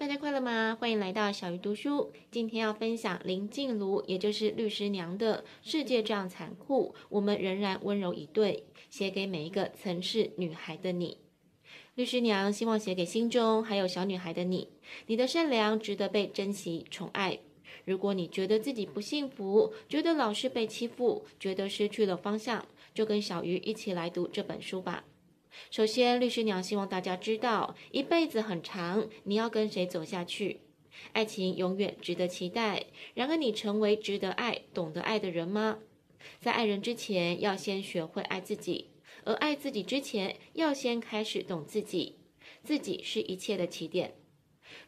大家快乐吗？欢迎来到小鱼读书。今天要分享林静茹，也就是律师娘的《世界这样残酷，我们仍然温柔以对》，写给每一个曾是女孩的你。律师娘希望写给心中还有小女孩的你，你的善良值得被珍惜宠爱。如果你觉得自己不幸福，觉得老是被欺负，觉得失去了方向，就跟小鱼一起来读这本书吧。首先，律师娘希望大家知道，一辈子很长，你要跟谁走下去？爱情永远值得期待。然而，你成为值得爱、懂得爱的人吗？在爱人之前，要先学会爱自己；而爱自己之前，要先开始懂自己。自己是一切的起点。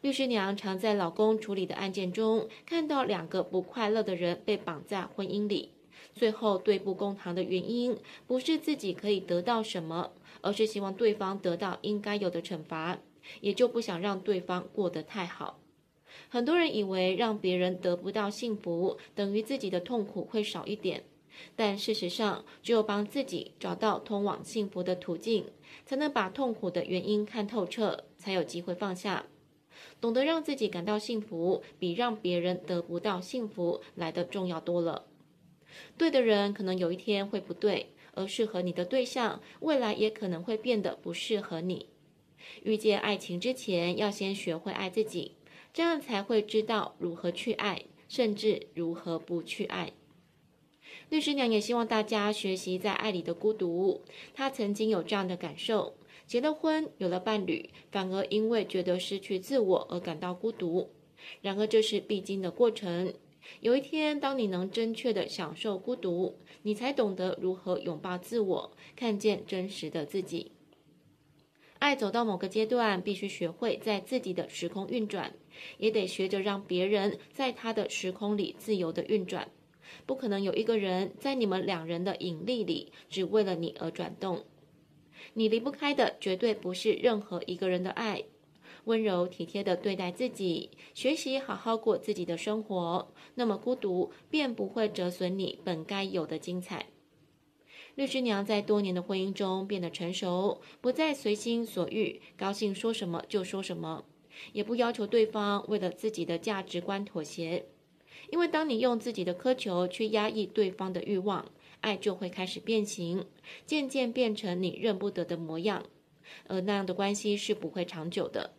律师娘常在老公处理的案件中，看到两个不快乐的人被绑在婚姻里。最后对簿公堂的原因，不是自己可以得到什么，而是希望对方得到应该有的惩罚，也就不想让对方过得太好。很多人以为让别人得不到幸福，等于自己的痛苦会少一点，但事实上，只有帮自己找到通往幸福的途径，才能把痛苦的原因看透彻，才有机会放下。懂得让自己感到幸福，比让别人得不到幸福来得重要多了。对的人可能有一天会不对，而适合你的对象未来也可能会变得不适合你。遇见爱情之前，要先学会爱自己，这样才会知道如何去爱，甚至如何不去爱。律师娘也希望大家学习在爱里的孤独。她曾经有这样的感受：结了婚，有了伴侣，反而因为觉得失去自我而感到孤独。然而这是必经的过程。有一天，当你能真切地享受孤独，你才懂得如何拥抱自我，看见真实的自己。爱走到某个阶段，必须学会在自己的时空运转，也得学着让别人在他的时空里自由地运转。不可能有一个人在你们两人的引力里，只为了你而转动。你离不开的，绝对不是任何一个人的爱。温柔体贴地对待自己，学习好好过自己的生活，那么孤独便不会折损你本该有的精彩。律师娘在多年的婚姻中变得成熟，不再随心所欲，高兴说什么就说什么，也不要求对方为了自己的价值观妥协。因为当你用自己的苛求去压抑对方的欲望，爱就会开始变形，渐渐变成你认不得的模样，而那样的关系是不会长久的。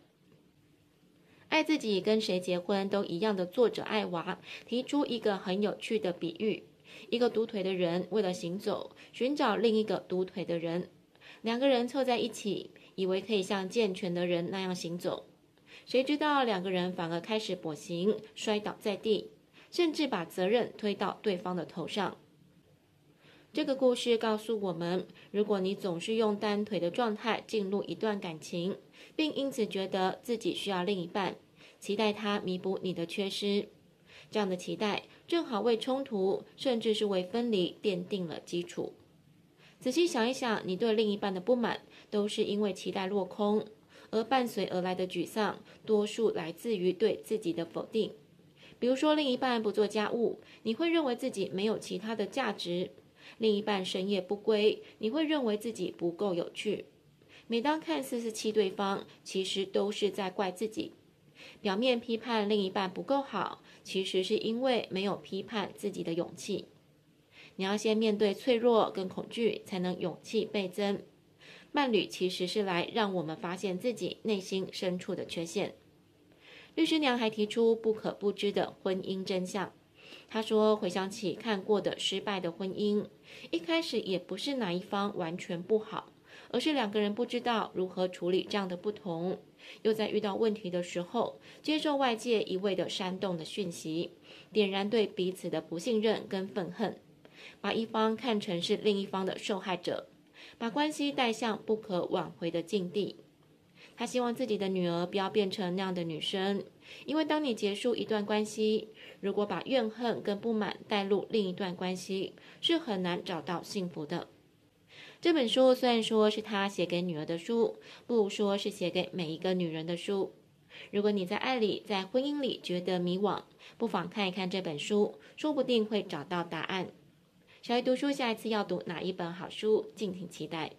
爱自己跟谁结婚都一样的作者艾娃提出一个很有趣的比喻：一个独腿的人为了行走，寻找另一个独腿的人，两个人凑在一起，以为可以像健全的人那样行走，谁知道两个人反而开始跛行，摔倒在地，甚至把责任推到对方的头上。这个故事告诉我们，如果你总是用单腿的状态进入一段感情，并因此觉得自己需要另一半，期待他弥补你的缺失，这样的期待正好为冲突，甚至是为分离奠定了基础。仔细想一想，你对另一半的不满，都是因为期待落空，而伴随而来的沮丧，多数来自于对自己的否定。比如说，另一半不做家务，你会认为自己没有其他的价值；另一半深夜不归，你会认为自己不够有趣。每当看似是气对方，其实都是在怪自己。表面批判另一半不够好，其实是因为没有批判自己的勇气。你要先面对脆弱跟恐惧，才能勇气倍增。伴侣其实是来让我们发现自己内心深处的缺陷。律师娘还提出不可不知的婚姻真相。他说，回想起看过的失败的婚姻，一开始也不是哪一方完全不好。而是两个人不知道如何处理这样的不同，又在遇到问题的时候，接受外界一味的煽动的讯息，点燃对彼此的不信任跟愤恨，把一方看成是另一方的受害者，把关系带向不可挽回的境地。他希望自己的女儿不要变成那样的女生，因为当你结束一段关系，如果把怨恨跟不满带入另一段关系，是很难找到幸福的。这本书虽然说是他写给女儿的书，不如说是写给每一个女人的书。如果你在爱里、在婚姻里觉得迷惘，不妨看一看这本书，说不定会找到答案。小鱼读书下一次要读哪一本好书，敬请期待。